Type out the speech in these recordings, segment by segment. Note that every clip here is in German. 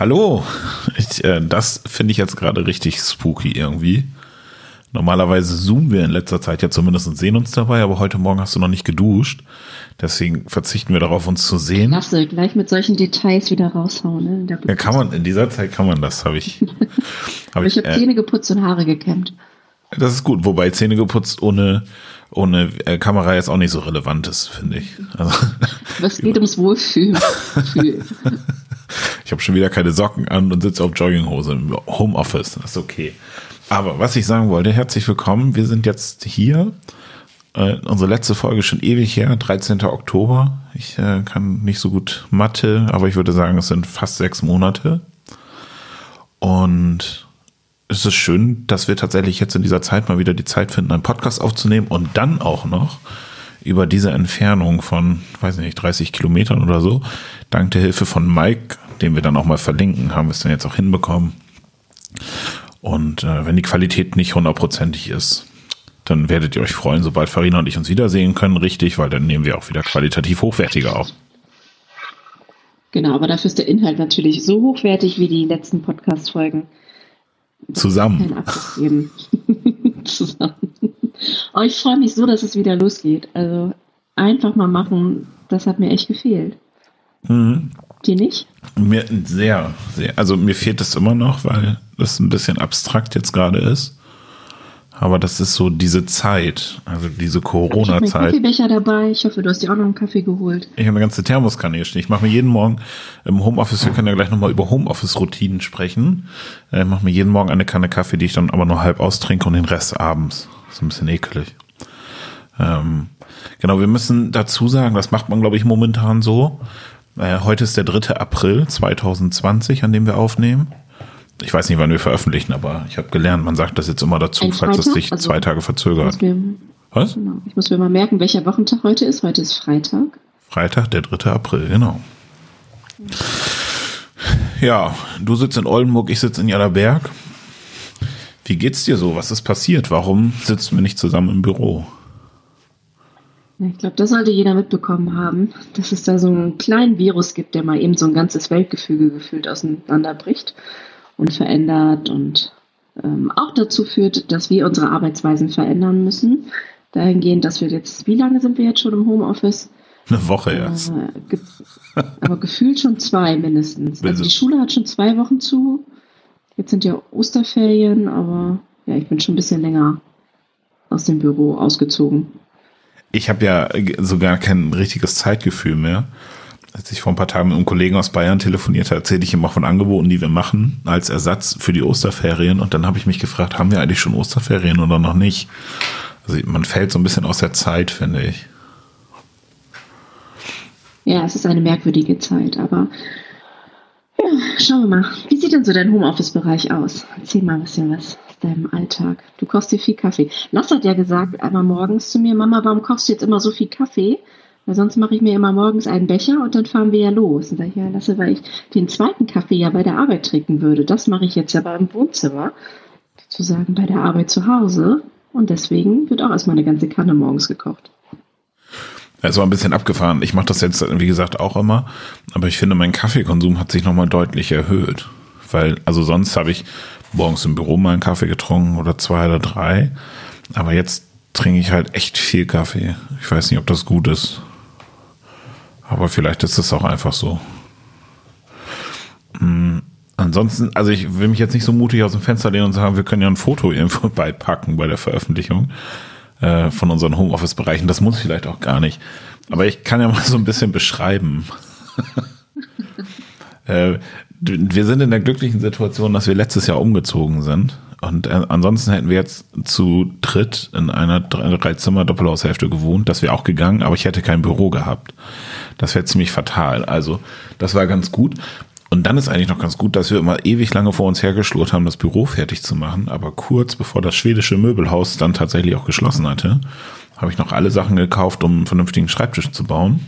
Hallo, ich, äh, das finde ich jetzt gerade richtig spooky irgendwie. Normalerweise zoomen wir in letzter Zeit ja zumindest und sehen uns dabei, aber heute Morgen hast du noch nicht geduscht. Deswegen verzichten wir darauf, uns zu sehen. Klasse, gleich mit solchen Details wieder raushauen. Ne? Ja, kann man, in dieser Zeit kann man das, habe ich. hab ich, ich habe äh, Zähne geputzt und Haare gekämmt. Das ist gut, wobei Zähne geputzt ohne, ohne äh, Kamera jetzt auch nicht so relevant ist, finde ich. Also, Was geht ums Wohlfühlen? ich habe schon wieder keine Socken an und sitze auf Jogginghose im Homeoffice. Das ist okay. Aber was ich sagen wollte, herzlich willkommen. Wir sind jetzt hier. Äh, unsere letzte Folge schon ewig her, 13. Oktober. Ich äh, kann nicht so gut Mathe, aber ich würde sagen, es sind fast sechs Monate. Und es ist schön, dass wir tatsächlich jetzt in dieser Zeit mal wieder die Zeit finden, einen Podcast aufzunehmen und dann auch noch über diese Entfernung von, weiß nicht, 30 Kilometern oder so, dank der Hilfe von Mike, den wir dann auch mal verlinken, haben wir es dann jetzt auch hinbekommen. Und äh, wenn die Qualität nicht hundertprozentig ist, dann werdet ihr euch freuen, sobald Farina und ich uns wiedersehen können, richtig, weil dann nehmen wir auch wieder qualitativ hochwertiger auf. Genau, aber dafür ist der Inhalt natürlich so hochwertig wie die letzten Podcast-Folgen. Zusammen. Zusammen. Oh, ich freue mich so, dass es wieder losgeht. Also einfach mal machen, das hat mir echt gefehlt. Mhm. Dir nicht? Mir sehr, sehr. Also mir fehlt es immer noch, weil das ein bisschen abstrakt jetzt gerade ist. Aber das ist so diese Zeit, also diese Corona-Zeit. Ich habe Kaffeebecher dabei. Ich hoffe, du hast dir auch noch einen Kaffee geholt. Ich habe eine ganze Thermoskanne hier stehen. Ich mache mir jeden Morgen im Homeoffice, wir können ja gleich nochmal über Homeoffice-Routinen sprechen. Ich mache mir jeden Morgen eine Kanne Kaffee, die ich dann aber nur halb austrinke und den Rest abends. Das ist ein bisschen ekelig. Ähm, genau, wir müssen dazu sagen, das macht man, glaube ich, momentan so. Äh, heute ist der 3. April 2020, an dem wir aufnehmen. Ich weiß nicht, wann wir veröffentlichen, aber ich habe gelernt, man sagt das jetzt immer dazu, Ein falls es sich also, zwei Tage verzögert. Wir, Was? Genau. Ich muss mir mal merken, welcher Wochentag heute ist. Heute ist Freitag. Freitag, der 3. April, genau. Ja, du sitzt in Oldenburg, ich sitze in Jaderberg. Wie geht's dir so? Was ist passiert? Warum sitzen wir nicht zusammen im Büro? Ich glaube, das sollte jeder mitbekommen haben, dass es da so einen kleinen Virus gibt, der mal eben so ein ganzes Weltgefüge gefühlt auseinanderbricht und verändert und ähm, auch dazu führt, dass wir unsere Arbeitsweisen verändern müssen. Dahingehend, dass wir jetzt, wie lange sind wir jetzt schon im Homeoffice? Eine Woche erst. Äh, ge aber gefühlt schon zwei mindestens. Also die Schule hat schon zwei Wochen zu. Jetzt sind ja Osterferien, aber ja, ich bin schon ein bisschen länger aus dem Büro ausgezogen. Ich habe ja sogar kein richtiges Zeitgefühl mehr als ich vor ein paar Tagen mit einem Kollegen aus Bayern telefoniert habe, erzählte ich ihm auch von Angeboten, die wir machen als Ersatz für die Osterferien. Und dann habe ich mich gefragt, haben wir eigentlich schon Osterferien oder noch nicht? Also man fällt so ein bisschen aus der Zeit, finde ich. Ja, es ist eine merkwürdige Zeit, aber ja, schauen wir mal. Wie sieht denn so dein Homeoffice-Bereich aus? Erzähl mal ein bisschen was aus deinem Alltag. Du kochst dir viel Kaffee. Lass hat ja gesagt einmal morgens zu mir, Mama, warum kochst du jetzt immer so viel Kaffee? Weil sonst mache ich mir immer morgens einen Becher und dann fahren wir ja los. Und sage ich, ja, lasse, weil ich den zweiten Kaffee ja bei der Arbeit trinken würde. Das mache ich jetzt ja beim Wohnzimmer. Sozusagen bei der Arbeit zu Hause. Und deswegen wird auch erstmal eine ganze Kanne morgens gekocht. Es war ein bisschen abgefahren. Ich mache das jetzt, wie gesagt, auch immer. Aber ich finde, mein Kaffeekonsum hat sich nochmal deutlich erhöht. Weil, also sonst habe ich morgens im Büro mal einen Kaffee getrunken oder zwei oder drei. Aber jetzt trinke ich halt echt viel Kaffee. Ich weiß nicht, ob das gut ist. Aber vielleicht ist es auch einfach so. Mhm. Ansonsten, also ich will mich jetzt nicht so mutig aus dem Fenster lehnen und sagen, wir können ja ein Foto irgendwo beipacken bei der Veröffentlichung äh, von unseren Homeoffice-Bereichen. Das muss vielleicht auch gar nicht. Aber ich kann ja mal so ein bisschen beschreiben. äh, wir sind in der glücklichen Situation, dass wir letztes Jahr umgezogen sind. Und äh, ansonsten hätten wir jetzt zu dritt in einer Dreizimmer-Doppelhaushälfte gewohnt. Das wäre auch gegangen, aber ich hätte kein Büro gehabt. Das wäre ziemlich fatal. Also, das war ganz gut. Und dann ist eigentlich noch ganz gut, dass wir immer ewig lange vor uns hergeschlurrt haben, das Büro fertig zu machen. Aber kurz bevor das schwedische Möbelhaus dann tatsächlich auch geschlossen hatte, habe ich noch alle Sachen gekauft, um einen vernünftigen Schreibtisch zu bauen.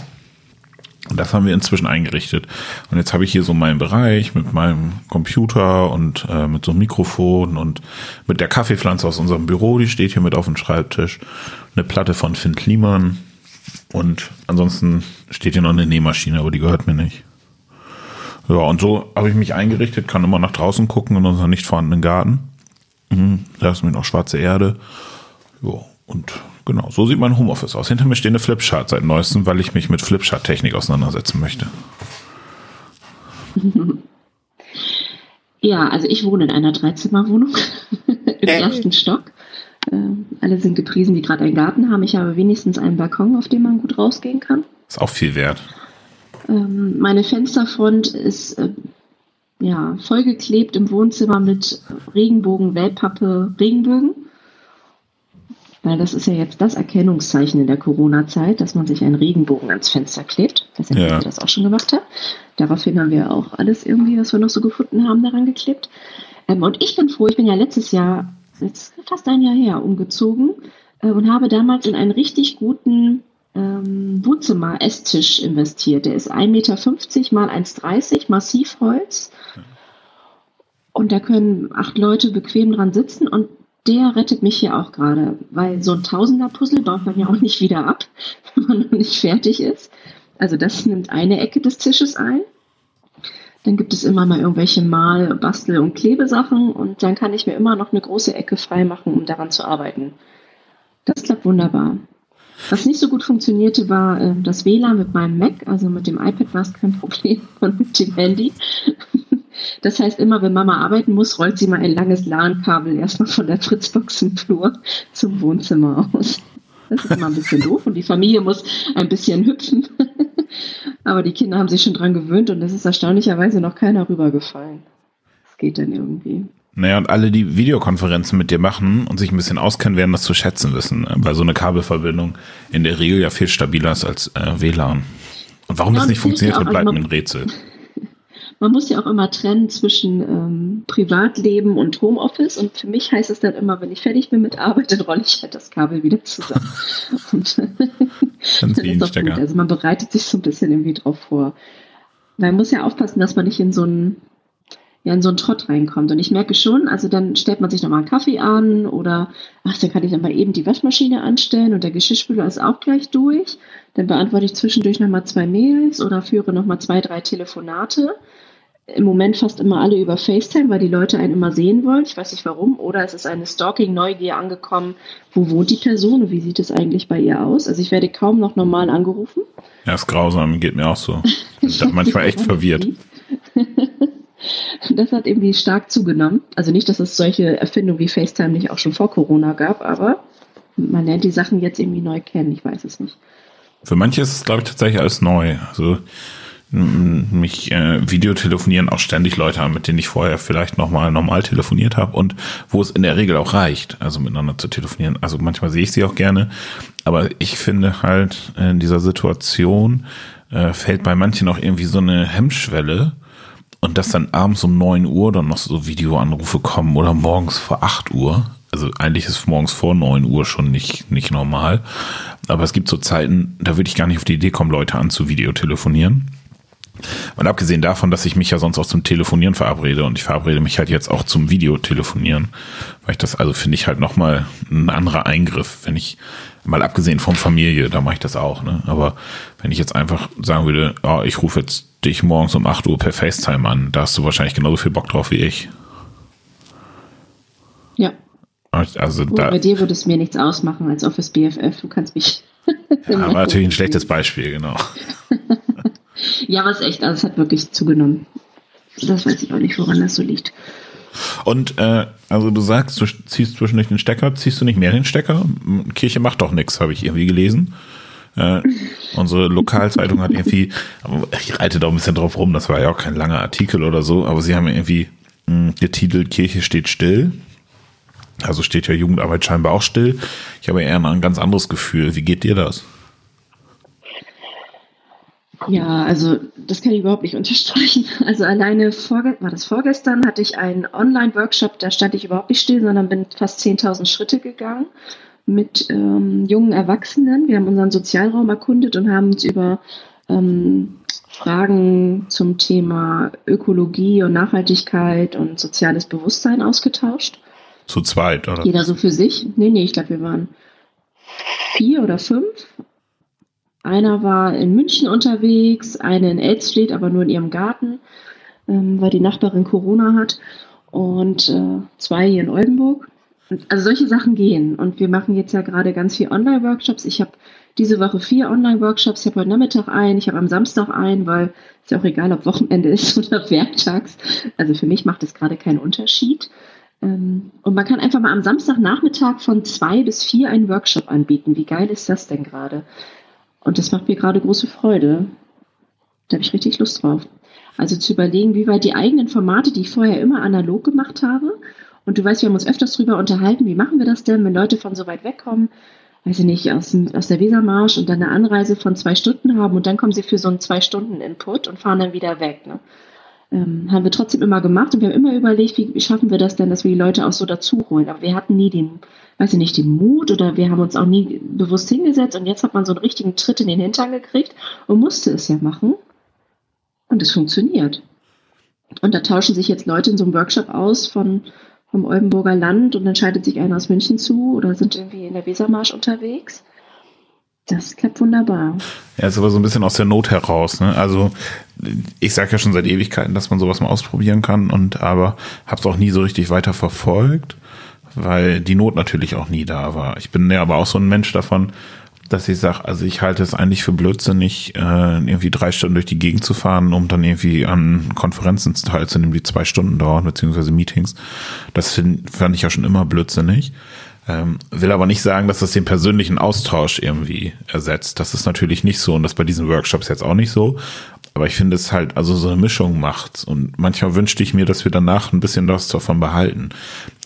Und das haben wir inzwischen eingerichtet. Und jetzt habe ich hier so meinen Bereich mit meinem Computer und äh, mit so einem Mikrofon und mit der Kaffeepflanze aus unserem Büro, die steht hier mit auf dem Schreibtisch. Eine Platte von Finn Kliman. Und ansonsten steht hier noch eine Nähmaschine, aber die gehört mir nicht. Ja, und so habe ich mich eingerichtet, kann immer nach draußen gucken in unseren nicht vorhandenen Garten. Mhm, da ist mir noch schwarze Erde. Ja, und genau, so sieht mein Homeoffice aus. Hinter mir steht eine Flipchart seit neuestem, weil ich mich mit Flipchart-Technik auseinandersetzen möchte. Ja, also ich wohne in einer Dreizimmerwohnung im äh. ersten Stock. Äh, alle sind gepriesen, die gerade einen Garten haben. Ich habe wenigstens einen Balkon, auf dem man gut rausgehen kann. Ist auch viel wert. Ähm, meine Fensterfront ist äh, ja, vollgeklebt im Wohnzimmer mit Regenbogen, Wellpappe, Regenbögen. Weil das ist ja jetzt das Erkennungszeichen in der Corona-Zeit, dass man sich einen Regenbogen ans Fenster klebt. Ich weiß nicht, ja. ob ihr das auch schon gemacht habt. Daraufhin haben wir auch alles irgendwie, was wir noch so gefunden haben, daran geklebt. Ähm, und ich bin froh, ich bin ja letztes Jahr, jetzt fast ein Jahr her, umgezogen äh, und habe damals in einen richtig guten ähm, Wohnzimmer-Esstisch investiert. Der ist 1,50 Meter mal 1,30 Massivholz. Und da können acht Leute bequem dran sitzen und der rettet mich hier auch gerade, weil so ein Tausender-Puzzle baut man ja auch nicht wieder ab, wenn man noch nicht fertig ist. Also das nimmt eine Ecke des Tisches ein. Dann gibt es immer mal irgendwelche Mal-, Bastel- und Klebesachen und dann kann ich mir immer noch eine große Ecke frei machen, um daran zu arbeiten. Das klappt wunderbar. Was nicht so gut funktionierte, war äh, das WLAN mit meinem Mac. Also mit dem iPad war es kein Problem und mit dem Handy. Das heißt, immer wenn Mama arbeiten muss, rollt sie mal ein langes LAN-Kabel erstmal von der Fritzbox im Flur zum Wohnzimmer aus. Das ist immer ein bisschen doof und die Familie muss ein bisschen hüpfen. Aber die Kinder haben sich schon dran gewöhnt und es ist erstaunlicherweise noch keiner rübergefallen. Das geht dann irgendwie. Naja, und alle, die Videokonferenzen mit dir machen und sich ein bisschen auskennen, werden das zu schätzen wissen, weil so eine Kabelverbindung in der Regel ja viel stabiler ist als äh, WLAN. Und warum ja, das nicht funktioniert bleibt mir ein Rätsel man muss ja auch immer trennen zwischen ähm, Privatleben und Homeoffice. Und für mich heißt es dann immer, wenn ich fertig bin mit Arbeit, dann rolle ich halt das Kabel wieder zusammen. und dann ist auch gut. Also man bereitet sich so ein bisschen irgendwie drauf vor. Man muss ja aufpassen, dass man nicht in so einen ja, in so einen Trott reinkommt. Und ich merke schon, also dann stellt man sich nochmal einen Kaffee an oder ach, dann kann ich dann mal eben die Waschmaschine anstellen und der Geschirrspüler ist auch gleich durch. Dann beantworte ich zwischendurch nochmal zwei Mails oder führe nochmal zwei, drei Telefonate im Moment fast immer alle über FaceTime, weil die Leute einen immer sehen wollen. Ich weiß nicht warum. Oder es ist eine Stalking-Neugier angekommen. Wo wohnt die Person wie sieht es eigentlich bei ihr aus? Also ich werde kaum noch normal angerufen. Ja, ist grausam, geht mir auch so. Ich bin manchmal echt verwirrt. Das hat irgendwie stark zugenommen. Also nicht, dass es solche Erfindungen wie FaceTime nicht auch schon vor Corona gab, aber man lernt die Sachen jetzt irgendwie neu kennen. Ich weiß es nicht. Für manche ist es, glaube ich, tatsächlich alles neu. Also mich äh, Videotelefonieren auch ständig Leute an, mit denen ich vorher vielleicht nochmal normal telefoniert habe und wo es in der Regel auch reicht, also miteinander zu telefonieren. Also manchmal sehe ich sie auch gerne, aber ich finde halt in dieser Situation äh, fällt bei manchen auch irgendwie so eine Hemmschwelle und dass dann abends um neun Uhr dann noch so Videoanrufe kommen oder morgens vor acht Uhr. Also eigentlich ist morgens vor neun Uhr schon nicht, nicht normal. Aber es gibt so Zeiten, da würde ich gar nicht auf die Idee kommen, Leute an zu Videotelefonieren. Und abgesehen davon, dass ich mich ja sonst auch zum Telefonieren verabrede und ich verabrede mich halt jetzt auch zum Videotelefonieren, weil ich das also finde ich halt nochmal ein anderer Eingriff, wenn ich mal abgesehen von Familie, da mache ich das auch, ne? Aber wenn ich jetzt einfach sagen würde, oh, ich rufe jetzt dich morgens um 8 Uhr per FaceTime an, da hast du wahrscheinlich genauso viel Bock drauf wie ich. Ja. Also da, bei dir würde es mir nichts ausmachen als Office BFF. Du kannst mich. ja, war natürlich ein schlechtes Beispiel, genau. Ja, was echt, also es hat wirklich zugenommen. Das weiß ich auch nicht, woran das so liegt. Und äh, also du sagst, du ziehst zwischendurch den Stecker, ziehst du nicht mehr den Stecker? Kirche macht doch nichts, habe ich irgendwie gelesen. Äh, unsere Lokalzeitung hat irgendwie, ich reite da ein bisschen drauf rum, das war ja auch kein langer Artikel oder so, aber sie haben irgendwie mh, getitelt, Kirche steht still. Also steht ja Jugendarbeit scheinbar auch still. Ich habe eher ein ganz anderes Gefühl. Wie geht dir das? Ja, also das kann ich überhaupt nicht unterstreichen. Also alleine vorge war das vorgestern, hatte ich einen Online-Workshop, da stand ich überhaupt nicht still, sondern bin fast 10.000 Schritte gegangen mit ähm, jungen Erwachsenen. Wir haben unseren Sozialraum erkundet und haben uns über ähm, Fragen zum Thema Ökologie und Nachhaltigkeit und soziales Bewusstsein ausgetauscht. Zu zweit, oder? Jeder so für sich. Nee, nee, ich glaube, wir waren vier oder fünf einer war in München unterwegs, eine in Elstfleet, aber nur in ihrem Garten, ähm, weil die Nachbarin Corona hat. Und äh, zwei hier in Oldenburg. Und, also solche Sachen gehen. Und wir machen jetzt ja gerade ganz viel Online-Workshops. Ich habe diese Woche vier Online-Workshops. Ich habe heute Nachmittag einen, ich habe am Samstag einen, weil es ja auch egal, ob Wochenende ist oder werktags. Also für mich macht es gerade keinen Unterschied. Ähm, und man kann einfach mal am Samstagnachmittag von zwei bis vier einen Workshop anbieten. Wie geil ist das denn gerade? Und das macht mir gerade große Freude. Da habe ich richtig Lust drauf. Also zu überlegen, wie weit die eigenen Formate, die ich vorher immer analog gemacht habe, und du weißt, wir haben uns öfters darüber unterhalten, wie machen wir das denn, wenn Leute von so weit wegkommen, weiß ich nicht, aus, aus der Wesermarsch und dann eine Anreise von zwei Stunden haben und dann kommen sie für so einen zwei Stunden Input und fahren dann wieder weg. Ne? Ähm, haben wir trotzdem immer gemacht und wir haben immer überlegt, wie, schaffen wir das denn, dass wir die Leute auch so dazu holen. Aber wir hatten nie den, weiß ich nicht, den Mut oder wir haben uns auch nie bewusst hingesetzt und jetzt hat man so einen richtigen Tritt in den Hintern gekriegt und musste es ja machen. Und es funktioniert. Und da tauschen sich jetzt Leute in so einem Workshop aus von, vom Oldenburger Land und dann schaltet sich einer aus München zu oder sind irgendwie in der Wesermarsch unterwegs. Das klappt wunderbar. Ja, ist aber so ein bisschen aus der Not heraus. Ne? Also ich sage ja schon seit Ewigkeiten, dass man sowas mal ausprobieren kann und aber habe es auch nie so richtig weiter verfolgt, weil die Not natürlich auch nie da war. Ich bin ja aber auch so ein Mensch davon, dass ich sage, also ich halte es eigentlich für blödsinnig, äh, irgendwie drei Stunden durch die Gegend zu fahren, um dann irgendwie an Konferenzen teilzunehmen, die zwei Stunden dauern, beziehungsweise Meetings. Das find, fand ich ja schon immer blödsinnig. Ähm, will aber nicht sagen, dass das den persönlichen Austausch irgendwie ersetzt. Das ist natürlich nicht so und das bei diesen Workshops jetzt auch nicht so. Aber ich finde es halt, also so eine Mischung macht. Und manchmal wünschte ich mir, dass wir danach ein bisschen was davon behalten.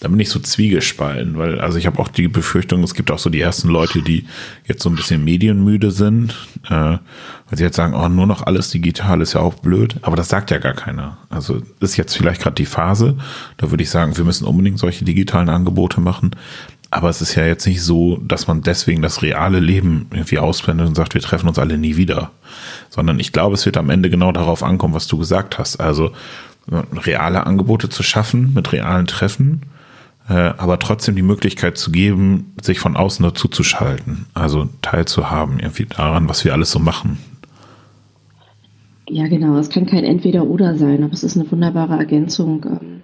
Da bin ich so zwiegespalten, weil, also ich habe auch die Befürchtung, es gibt auch so die ersten Leute, die jetzt so ein bisschen medienmüde sind, äh, weil sie jetzt sagen, oh, nur noch alles digital ist ja auch blöd. Aber das sagt ja gar keiner. Also ist jetzt vielleicht gerade die Phase. Da würde ich sagen, wir müssen unbedingt solche digitalen Angebote machen. Aber es ist ja jetzt nicht so, dass man deswegen das reale Leben irgendwie ausblendet und sagt, wir treffen uns alle nie wieder. Sondern ich glaube, es wird am Ende genau darauf ankommen, was du gesagt hast. Also reale Angebote zu schaffen mit realen Treffen, äh, aber trotzdem die Möglichkeit zu geben, sich von außen dazu zu schalten. Also teilzuhaben irgendwie daran, was wir alles so machen. Ja, genau. Es kann kein Entweder-Oder sein, aber es ist eine wunderbare Ergänzung ähm,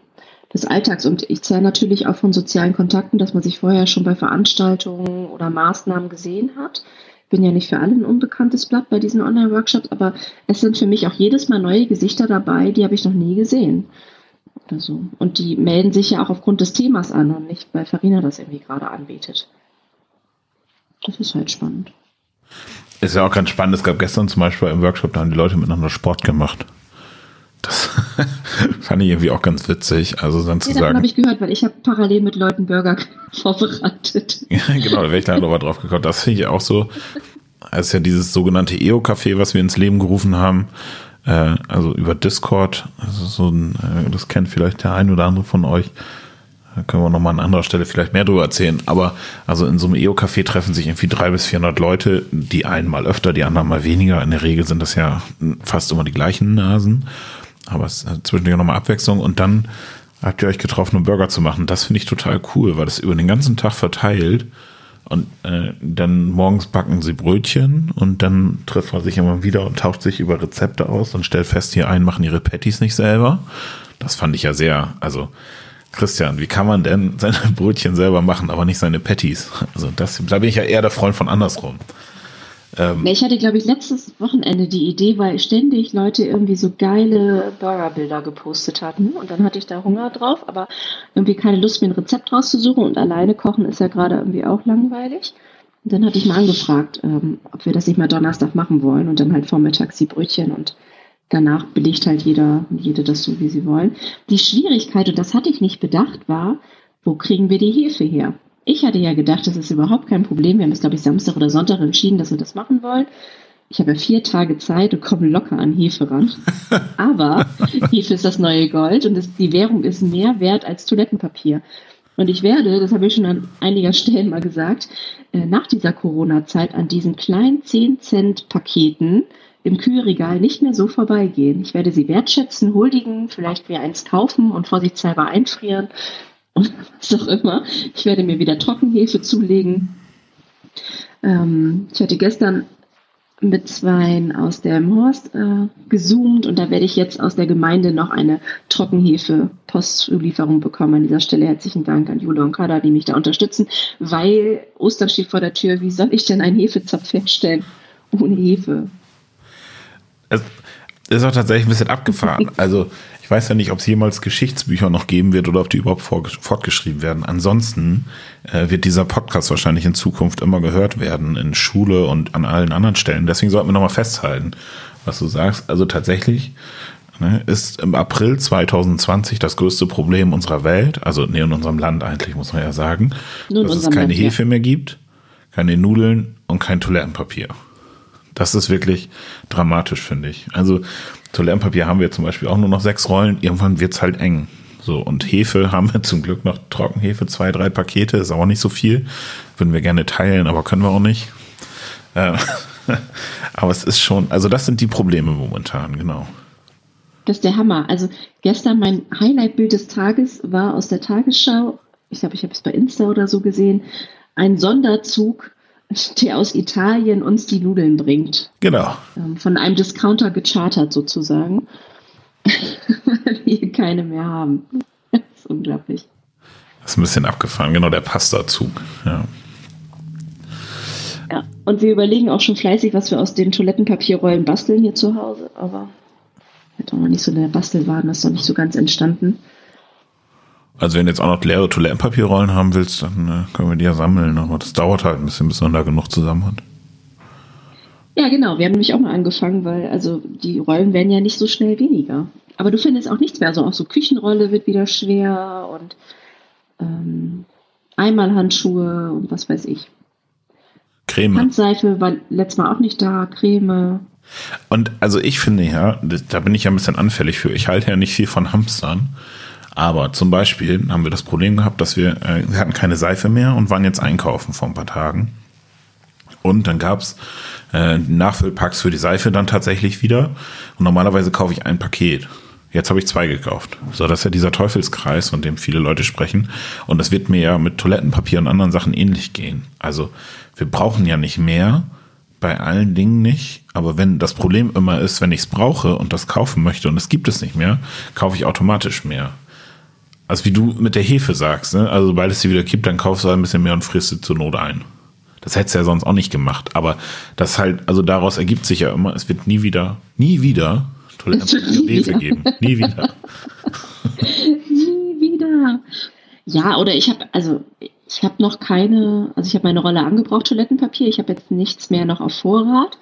des Alltags. Und ich zähle natürlich auch von sozialen Kontakten, dass man sich vorher schon bei Veranstaltungen oder Maßnahmen gesehen hat. Ich bin ja nicht für alle ein unbekanntes Blatt bei diesen Online-Workshops, aber es sind für mich auch jedes Mal neue Gesichter dabei, die habe ich noch nie gesehen. Oder so. Und die melden sich ja auch aufgrund des Themas an und nicht, weil Farina das irgendwie gerade anbietet. Das ist halt spannend. Ist ja auch ganz spannend. Es gab gestern zum Beispiel im Workshop, da haben die Leute miteinander Sport gemacht. Das fand ich irgendwie auch ganz witzig. Also dann zu ja, sagen. habe ich gehört, weil ich habe parallel mit Leuten Burger vorbereitet. ja, genau, da wäre ich da nochmal drauf gekommen. Das finde ich auch so. Es ist ja dieses sogenannte EO-Café, was wir ins Leben gerufen haben. Äh, also über Discord. Also so ein, äh, das kennt vielleicht der ein oder andere von euch. Da können wir nochmal an anderer Stelle vielleicht mehr drüber erzählen. Aber also in so einem EO-Café treffen sich irgendwie drei bis vierhundert Leute, die einen mal öfter, die anderen mal weniger. In der Regel sind das ja fast immer die gleichen Nasen aber es ist zwischendurch nochmal Abwechslung und dann habt ihr euch getroffen, um Burger zu machen. Das finde ich total cool, weil das über den ganzen Tag verteilt und äh, dann morgens backen sie Brötchen und dann trifft man sich immer wieder und tauscht sich über Rezepte aus und stellt fest, hier einen machen ihre Patties nicht selber. Das fand ich ja sehr, also Christian, wie kann man denn seine Brötchen selber machen, aber nicht seine Patties? Also das, da bin ich ja eher der Freund von andersrum. Ähm, ich hatte, glaube ich, letztes Wochenende die Idee, weil ständig Leute irgendwie so geile Burgerbilder gepostet hatten. Und dann hatte ich da Hunger drauf, aber irgendwie keine Lust, mir ein Rezept rauszusuchen. Und alleine kochen ist ja gerade irgendwie auch langweilig. Und dann hatte ich mal angefragt, ähm, ob wir das nicht mal Donnerstag machen wollen. Und dann halt vormittags die Brötchen und danach belegt halt jeder, jede das so, wie sie wollen. Die Schwierigkeit, und das hatte ich nicht bedacht, war, wo kriegen wir die Hefe her? Ich hatte ja gedacht, das ist überhaupt kein Problem. Wir haben es, glaube ich, Samstag oder Sonntag entschieden, dass wir das machen wollen. Ich habe ja vier Tage Zeit und komme locker an Hefe ran. Aber Hefe ist das neue Gold und das, die Währung ist mehr wert als Toilettenpapier. Und ich werde, das habe ich schon an einiger Stellen mal gesagt, äh, nach dieser Corona-Zeit an diesen kleinen 10-Cent-Paketen im Kühlregal nicht mehr so vorbeigehen. Ich werde sie wertschätzen, huldigen, vielleicht mir eins kaufen und vorsichtshalber einfrieren und was auch immer. Ich werde mir wieder Trockenhefe zulegen. Ähm, ich hatte gestern mit zwei aus dem Horst äh, gezoomt und da werde ich jetzt aus der Gemeinde noch eine Trockenhefe-Postlieferung bekommen. An dieser Stelle herzlichen Dank an Jule und Kada, die mich da unterstützen, weil Ostern steht vor der Tür. Wie soll ich denn einen Hefezapf herstellen ohne Hefe? Es ist auch tatsächlich ein bisschen abgefahren. Also ich weiß ja nicht, ob es jemals Geschichtsbücher noch geben wird oder ob die überhaupt fortgeschrieben werden. Ansonsten äh, wird dieser Podcast wahrscheinlich in Zukunft immer gehört werden in Schule und an allen anderen Stellen. Deswegen sollten wir nochmal festhalten, was du sagst. Also tatsächlich ne, ist im April 2020 das größte Problem unserer Welt, also nee, in unserem Land eigentlich, muss man ja sagen, Nur dass es keine Land, Hefe ja. mehr gibt, keine Nudeln und kein Toilettenpapier. Das ist wirklich dramatisch, finde ich. Also Toilettenpapier haben wir zum Beispiel auch nur noch sechs Rollen. Irgendwann wird es halt eng. So, und Hefe haben wir zum Glück noch Trockenhefe, zwei, drei Pakete, ist auch nicht so viel. Würden wir gerne teilen, aber können wir auch nicht. Äh, aber es ist schon, also das sind die Probleme momentan, genau. Das ist der Hammer. Also gestern mein Highlight-Bild des Tages war aus der Tagesschau. Ich glaube, ich habe es bei Insta oder so gesehen. Ein Sonderzug der aus Italien uns die Nudeln bringt. Genau. Ähm, von einem Discounter gechartert sozusagen, weil wir keine mehr haben. Das ist unglaublich. Das ist ein bisschen abgefahren, genau, der Pasta-Zug, ja. Ja, und wir überlegen auch schon fleißig, was wir aus den Toilettenpapierrollen basteln hier zu Hause, aber hat auch noch nicht so eine Bastelwaden, das ist noch nicht so ganz entstanden. Also wenn du jetzt auch noch leere Toilettenpapierrollen haben willst, dann äh, können wir die ja sammeln. Aber das dauert halt ein bisschen, bis man da genug zusammen hat. Ja, genau. Wir haben nämlich auch mal angefangen, weil also die Rollen werden ja nicht so schnell weniger. Aber du findest auch nichts mehr. Also auch so Küchenrolle wird wieder schwer und ähm, Einmalhandschuhe und was weiß ich. Creme. Handseife war letztes Mal auch nicht da, Creme. Und also ich finde ja, da bin ich ja ein bisschen anfällig für. Ich halte ja nicht viel von Hamstern. Aber zum Beispiel haben wir das Problem gehabt, dass wir, äh, wir hatten keine Seife mehr und waren jetzt einkaufen vor ein paar Tagen. Und dann gab's äh, Nachfüllpacks für die Seife dann tatsächlich wieder. Und normalerweise kaufe ich ein Paket. Jetzt habe ich zwei gekauft. So, das ist ja dieser Teufelskreis, von dem viele Leute sprechen. Und das wird mir ja mit Toilettenpapier und anderen Sachen ähnlich gehen. Also wir brauchen ja nicht mehr, bei allen Dingen nicht. Aber wenn das Problem immer ist, wenn ich es brauche und das kaufen möchte und es gibt es nicht mehr, kaufe ich automatisch mehr. Also wie du mit der Hefe sagst, ne? Also sobald es sie wieder gibt, dann kaufst du halt ein bisschen mehr und frisst sie zur Not ein. Das hättest du ja sonst auch nicht gemacht. Aber das halt, also daraus ergibt sich ja immer, es wird nie wieder, nie wieder Toilettenpapier Hefe geben. Nie wieder. nie wieder. Ja, oder ich habe, also ich habe noch keine, also ich habe meine Rolle angebraucht, Toilettenpapier. Ich habe jetzt nichts mehr noch auf Vorrat.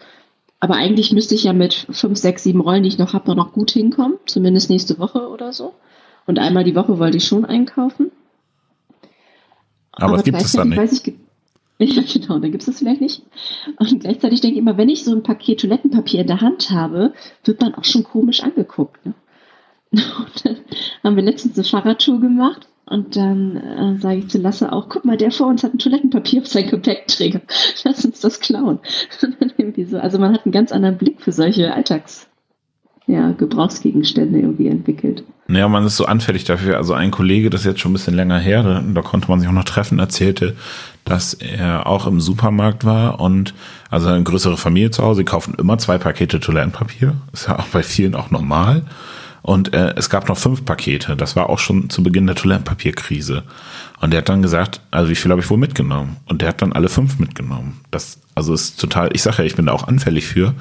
Aber eigentlich müsste ich ja mit fünf, sechs, sieben Rollen, die ich noch habe, noch gut hinkommen. Zumindest nächste Woche oder so. Und einmal die Woche wollte ich schon einkaufen. Aber, Aber gibt es dann nicht. Ja, genau, dann gibt es das vielleicht nicht. Und gleichzeitig denke ich immer, wenn ich so ein Paket Toilettenpapier in der Hand habe, wird man auch schon komisch angeguckt. Ne? Und dann haben wir letztens eine Fahrradtour gemacht und dann äh, sage ich zu Lasse auch, guck mal, der vor uns hat ein Toilettenpapier auf seinem Gepäckträger. Lass uns das klauen. so, also man hat einen ganz anderen Blick für solche Alltags, ja, Gebrauchsgegenstände irgendwie entwickelt. Naja, man ist so anfällig dafür. Also ein Kollege, das ist jetzt schon ein bisschen länger her, da, konnte man sich auch noch treffen, erzählte, dass er auch im Supermarkt war und also eine größere Familie zu Hause, sie kaufen immer zwei Pakete Toilettenpapier. Ist ja auch bei vielen auch normal. Und äh, es gab noch fünf Pakete. Das war auch schon zu Beginn der Toilettenpapierkrise. Und der hat dann gesagt, also wie viel habe ich wohl mitgenommen? Und der hat dann alle fünf mitgenommen. Das also ist total, ich sage ja, ich bin da auch anfällig für.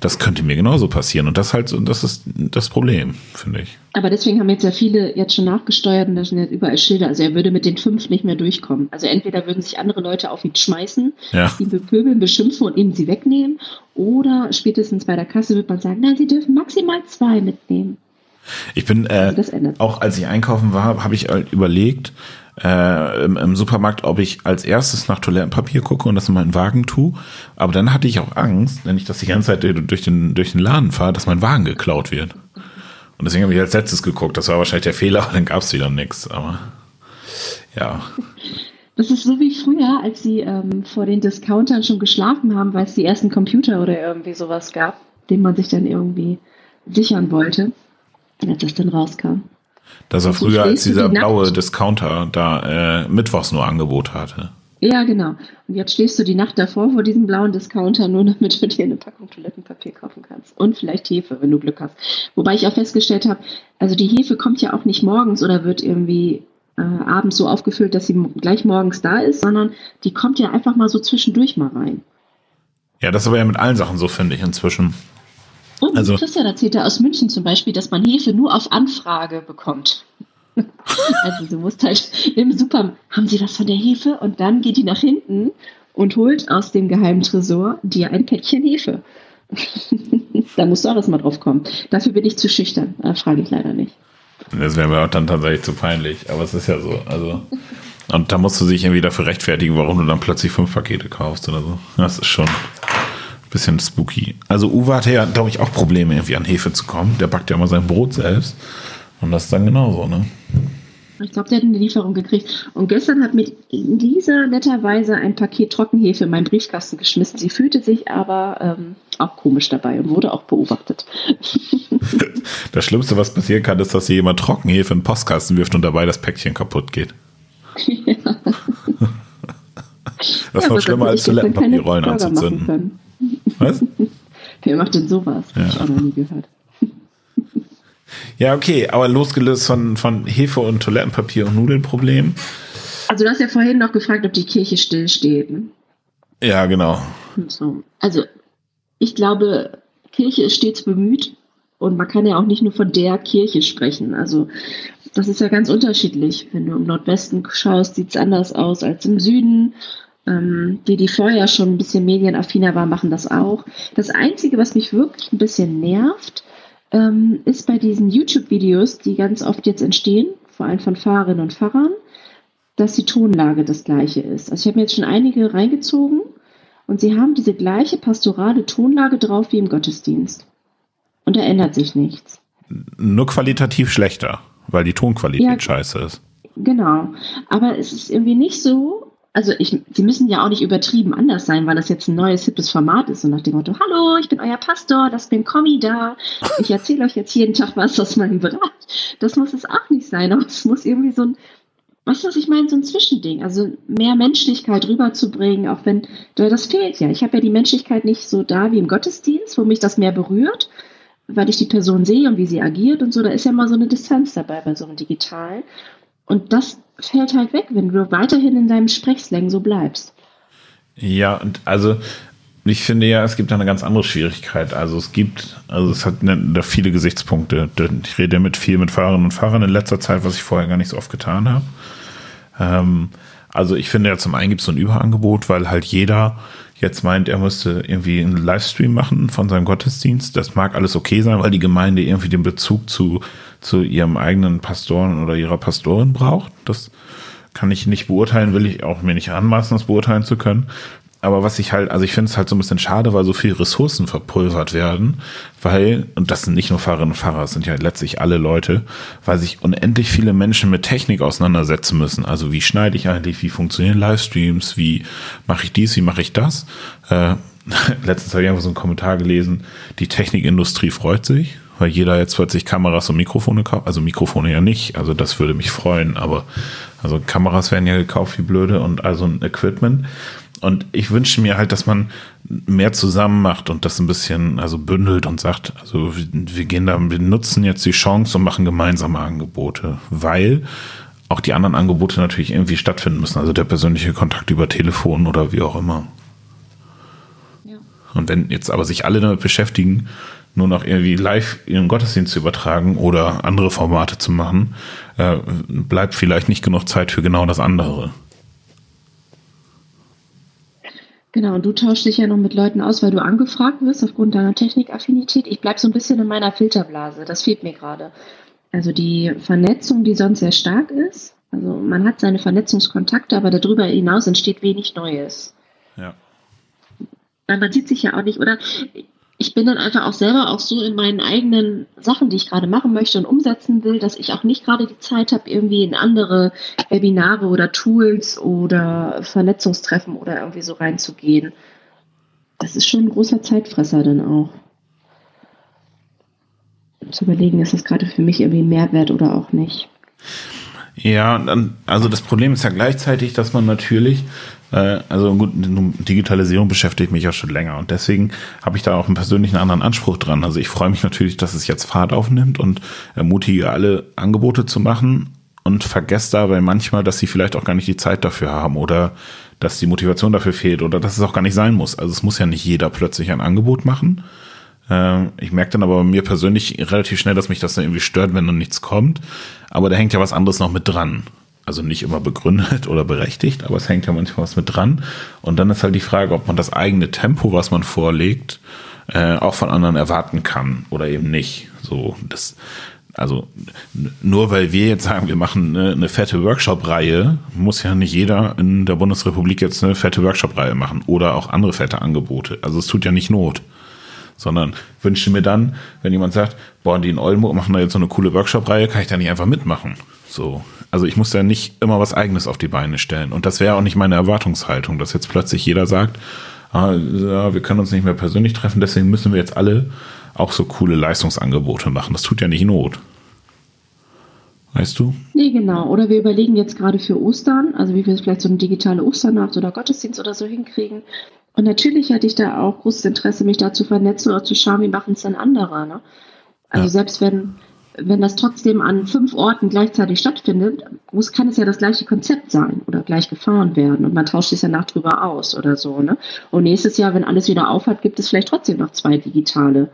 Das könnte mir genauso passieren. Und das halt, das ist das Problem, finde ich. Aber deswegen haben jetzt ja viele jetzt schon nachgesteuert und da sind jetzt überall Schilder. Also er würde mit den fünf nicht mehr durchkommen. Also entweder würden sich andere Leute auf ihn schmeißen, ja. ihn bepöbeln, beschimpfen und ihm sie wegnehmen. Oder spätestens bei der Kasse wird man sagen, nein, sie dürfen maximal zwei mitnehmen. Ich bin, äh, also auch als ich einkaufen war, habe ich halt überlegt, äh, im, im, Supermarkt, ob ich als erstes nach Toilettenpapier gucke und das in meinen Wagen tue. Aber dann hatte ich auch Angst, wenn ich das die ganze Zeit durch den, durch den Laden fahre, dass mein Wagen geklaut wird. Und deswegen habe ich als letztes geguckt. Das war wahrscheinlich der Fehler, aber dann gab es wieder nichts. Aber ja. Das ist so wie früher, als sie ähm, vor den Discountern schon geschlafen haben, weil es die ersten Computer oder irgendwie sowas gab, den man sich dann irgendwie sichern wollte als das dann rauskam. Das war früher, als dieser blaue Discounter da äh, mittwochs nur Angebot hatte. Ja, genau. Und jetzt stehst du die Nacht davor vor diesem blauen Discounter, nur damit du dir eine Packung Toilettenpapier kaufen kannst. Und vielleicht Hefe, wenn du Glück hast. Wobei ich auch festgestellt habe, also die Hefe kommt ja auch nicht morgens oder wird irgendwie äh, abends so aufgefüllt, dass sie gleich morgens da ist, sondern die kommt ja einfach mal so zwischendurch mal rein. Ja, das ist aber ja mit allen Sachen so, finde ich inzwischen. Und also, Christian erzählte aus München zum Beispiel, dass man Hefe nur auf Anfrage bekommt. also du musst halt im Supermarkt, haben Sie was von der Hefe? Und dann geht die nach hinten und holt aus dem geheimen Tresor dir ein Päckchen Hefe. da musst du auch erstmal drauf kommen. Dafür bin ich zu schüchtern. Da frage ich leider nicht. Das wäre mir auch dann tatsächlich zu peinlich, aber es ist ja so. Also. Und da musst du dich irgendwie dafür rechtfertigen, warum du dann plötzlich fünf Pakete kaufst oder so. Das ist schon bisschen spooky. Also Uwe hatte ja, glaube ich, auch Probleme, irgendwie an Hefe zu kommen. Der backt ja immer sein Brot selbst. Und das ist dann genauso, ne? Ich glaube, der hat eine Lieferung gekriegt. Und gestern hat mit Lisa netterweise ein Paket Trockenhefe in meinen Briefkasten geschmissen. Sie fühlte sich aber ähm, auch komisch dabei und wurde auch beobachtet. Das Schlimmste, was passieren kann, ist, dass jemand Trockenhefe in den Postkasten wirft und dabei das Päckchen kaputt geht. Ja. Das ist ja, noch schlimmer, als Toilettenpapierrollen anzuzünden. Was? Wer macht denn sowas? Ja. Hab ich auch noch nie gehört. Ja, okay, aber losgelöst von, von Hefe und Toilettenpapier und Nudelproblem. Also du hast ja vorhin noch gefragt, ob die Kirche stillsteht. Ne? Ja, genau. So. Also ich glaube, Kirche ist stets bemüht und man kann ja auch nicht nur von der Kirche sprechen. Also das ist ja ganz unterschiedlich. Wenn du im Nordwesten schaust, sieht es anders aus als im Süden. Ähm, die, die vorher schon ein bisschen medienaffiner waren, machen das auch. Das Einzige, was mich wirklich ein bisschen nervt, ähm, ist bei diesen YouTube-Videos, die ganz oft jetzt entstehen, vor allem von Fahrerinnen und Fahrern, dass die Tonlage das gleiche ist. Also ich habe mir jetzt schon einige reingezogen und sie haben diese gleiche pastorale Tonlage drauf wie im Gottesdienst. Und da ändert sich nichts. Nur qualitativ schlechter, weil die Tonqualität ja, scheiße ist. Genau. Aber es ist irgendwie nicht so, also ich, sie müssen ja auch nicht übertrieben anders sein, weil das jetzt ein neues, hippes Format ist. Und nach dem Motto, hallo, ich bin euer Pastor, das bin Kommi da. Ich erzähle euch jetzt jeden Tag was aus meinem Berat. Das muss es auch nicht sein, aber es muss irgendwie so ein, weißt du, was ich meine, so ein Zwischending. Also mehr Menschlichkeit rüberzubringen, auch wenn, das fehlt ja. Ich habe ja die Menschlichkeit nicht so da wie im Gottesdienst, wo mich das mehr berührt, weil ich die Person sehe und wie sie agiert und so. Da ist ja mal so eine Distanz dabei bei so einem Digital. Und das fällt halt weg, wenn du weiterhin in deinem Sprechslang so bleibst. Ja, und also ich finde ja, es gibt eine ganz andere Schwierigkeit. Also es gibt, also es hat da viele Gesichtspunkte. Ich rede mit viel mit Fahrerinnen und Fahrern in letzter Zeit, was ich vorher gar nicht so oft getan habe. Ähm, also ich finde ja zum einen gibt es so ein Überangebot, weil halt jeder jetzt meint, er müsste irgendwie einen Livestream machen von seinem Gottesdienst. Das mag alles okay sein, weil die Gemeinde irgendwie den Bezug zu, zu ihrem eigenen Pastoren oder ihrer Pastorin braucht. Das kann ich nicht beurteilen, will ich auch mir nicht anmaßen, das beurteilen zu können. Aber was ich halt, also ich finde es halt so ein bisschen schade, weil so viele Ressourcen verpulvert werden, weil, und das sind nicht nur Fahrerinnen und Fahrer, das sind ja letztlich alle Leute, weil sich unendlich viele Menschen mit Technik auseinandersetzen müssen. Also wie schneide ich eigentlich, wie funktionieren Livestreams, wie mache ich dies, wie mache ich das? Äh, letztens habe ich einfach so einen Kommentar gelesen, die Technikindustrie freut sich, weil jeder jetzt plötzlich Kameras und Mikrofone kauft. Also Mikrofone ja nicht, also das würde mich freuen, aber also Kameras werden ja gekauft wie blöde und also ein Equipment. Und ich wünsche mir halt, dass man mehr zusammen macht und das ein bisschen also bündelt und sagt, also wir gehen da, wir nutzen jetzt die Chance und machen gemeinsame Angebote, weil auch die anderen Angebote natürlich irgendwie stattfinden müssen, also der persönliche Kontakt über Telefon oder wie auch immer. Ja. Und wenn jetzt aber sich alle damit beschäftigen, nur noch irgendwie live ihren Gottesdienst zu übertragen oder andere Formate zu machen, äh, bleibt vielleicht nicht genug Zeit für genau das andere. Genau, und du tauschst dich ja noch mit Leuten aus, weil du angefragt wirst aufgrund deiner Technikaffinität. Ich bleibe so ein bisschen in meiner Filterblase. Das fehlt mir gerade. Also die Vernetzung, die sonst sehr stark ist. Also man hat seine Vernetzungskontakte, aber darüber hinaus entsteht wenig Neues. Ja. Man sieht sich ja auch nicht, oder ich bin dann einfach auch selber auch so in meinen eigenen Sachen, die ich gerade machen möchte und umsetzen will, dass ich auch nicht gerade die Zeit habe, irgendwie in andere Webinare oder Tools oder Vernetzungstreffen oder irgendwie so reinzugehen. Das ist schon ein großer Zeitfresser dann auch. Zu überlegen, ist das gerade für mich irgendwie Mehrwert oder auch nicht. Ja, also das Problem ist ja gleichzeitig, dass man natürlich, also gut, Digitalisierung beschäftigt mich ja schon länger und deswegen habe ich da auch einen persönlichen anderen Anspruch dran. Also ich freue mich natürlich, dass es jetzt Fahrt aufnimmt und ermutige alle Angebote zu machen und vergesse dabei manchmal, dass sie vielleicht auch gar nicht die Zeit dafür haben oder dass die Motivation dafür fehlt oder dass es auch gar nicht sein muss. Also es muss ja nicht jeder plötzlich ein Angebot machen. Ähm, ich merke dann aber bei mir persönlich relativ schnell, dass mich das dann irgendwie stört, wenn dann nichts kommt. Aber da hängt ja was anderes noch mit dran. Also nicht immer begründet oder berechtigt, aber es hängt ja manchmal was mit dran. Und dann ist halt die Frage, ob man das eigene Tempo, was man vorlegt, äh, auch von anderen erwarten kann oder eben nicht. So, das, also nur weil wir jetzt sagen, wir machen eine, eine fette Workshop-Reihe, muss ja nicht jeder in der Bundesrepublik jetzt eine fette Workshop-Reihe machen oder auch andere fette Angebote. Also es tut ja nicht Not sondern wünsche mir dann, wenn jemand sagt, boah, die in Oldenburg machen da jetzt so eine coole Workshop-Reihe, kann ich da nicht einfach mitmachen. So. Also ich muss da nicht immer was Eigenes auf die Beine stellen. Und das wäre auch nicht meine Erwartungshaltung, dass jetzt plötzlich jeder sagt, ah, ja, wir können uns nicht mehr persönlich treffen, deswegen müssen wir jetzt alle auch so coole Leistungsangebote machen. Das tut ja nicht Not. Weißt du? Nee, genau. Oder wir überlegen jetzt gerade für Ostern, also wie wir vielleicht so eine digitale Osternacht oder Gottesdienst oder so hinkriegen, und natürlich hatte ich da auch großes Interesse, mich da zu vernetzen oder zu schauen, wie machen es denn andere. Ne? Also ja. selbst wenn, wenn das trotzdem an fünf Orten gleichzeitig stattfindet, muss, kann es ja das gleiche Konzept sein oder gleich gefahren werden und man tauscht sich danach drüber aus oder so. Ne? Und nächstes Jahr, wenn alles wieder aufhat, gibt es vielleicht trotzdem noch zwei digitale.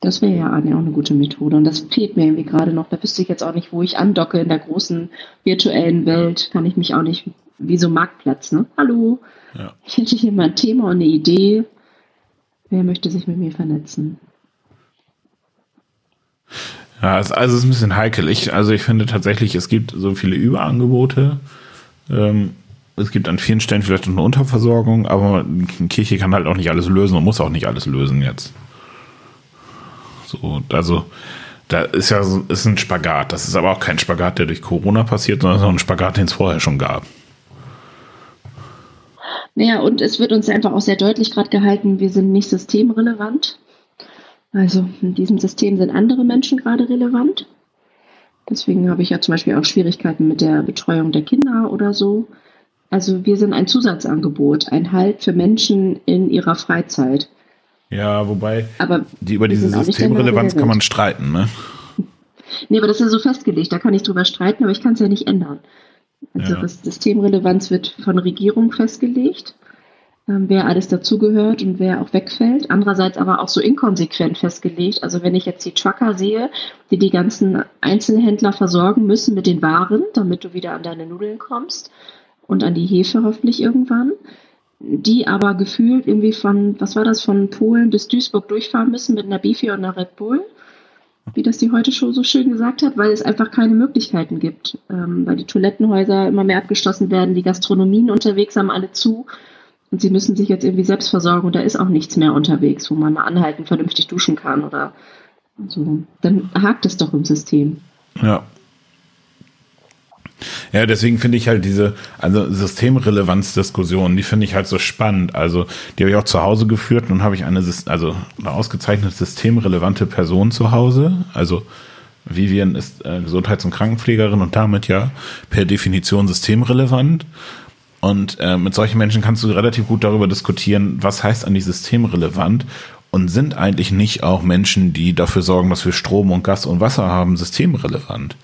Das wäre ja auch eine gute Methode. Und das fehlt mir irgendwie gerade noch. Da wüsste ich jetzt auch nicht, wo ich andocke in der großen virtuellen Welt. Kann ich mich auch nicht, wie so Marktplatz, ne? Hallo, ja. Ich hätte hier mal ein Thema und eine Idee. Wer möchte sich mit mir vernetzen? Ja, also es ist ein bisschen heikel. Ich, also ich finde tatsächlich, es gibt so viele Überangebote. Ähm, es gibt an vielen Stellen vielleicht eine Unterversorgung, aber eine Kirche kann halt auch nicht alles lösen und muss auch nicht alles lösen jetzt. So, also da ist ja ist ein Spagat. Das ist aber auch kein Spagat, der durch Corona passiert, sondern ein Spagat, den es vorher schon gab. Naja, und es wird uns einfach auch sehr deutlich gerade gehalten, wir sind nicht systemrelevant. Also in diesem System sind andere Menschen gerade relevant. Deswegen habe ich ja zum Beispiel auch Schwierigkeiten mit der Betreuung der Kinder oder so. Also wir sind ein Zusatzangebot, ein Halt für Menschen in ihrer Freizeit. Ja, wobei aber die, über diese Systemrelevanz kann man streiten, ne? Nee, aber das ist ja so festgelegt, da kann ich drüber streiten, aber ich kann es ja nicht ändern. Also ja. das Systemrelevanz wird von Regierung festgelegt, wer alles dazugehört und wer auch wegfällt. Andererseits aber auch so inkonsequent festgelegt. Also wenn ich jetzt die Trucker sehe, die die ganzen Einzelhändler versorgen müssen mit den Waren, damit du wieder an deine Nudeln kommst und an die Hefe hoffentlich irgendwann, die aber gefühlt irgendwie von, was war das, von Polen bis Duisburg durchfahren müssen mit einer Bifi und einer Red Bull wie das die heute schon so schön gesagt hat, weil es einfach keine Möglichkeiten gibt, ähm, weil die Toilettenhäuser immer mehr abgeschlossen werden, die Gastronomien unterwegs haben alle zu und sie müssen sich jetzt irgendwie selbst versorgen und da ist auch nichts mehr unterwegs, wo man mal anhalten, vernünftig duschen kann oder so. Dann hakt es doch im System. Ja, ja, deswegen finde ich halt diese, also Systemrelevanzdiskussion, die finde ich halt so spannend. Also, die habe ich auch zu Hause geführt und habe ich eine, also eine ausgezeichnete systemrelevante Person zu Hause. Also, Vivian ist äh, Gesundheits- und Krankenpflegerin und damit ja per Definition systemrelevant. Und äh, mit solchen Menschen kannst du relativ gut darüber diskutieren, was heißt eigentlich systemrelevant und sind eigentlich nicht auch Menschen, die dafür sorgen, dass wir Strom und Gas und Wasser haben, systemrelevant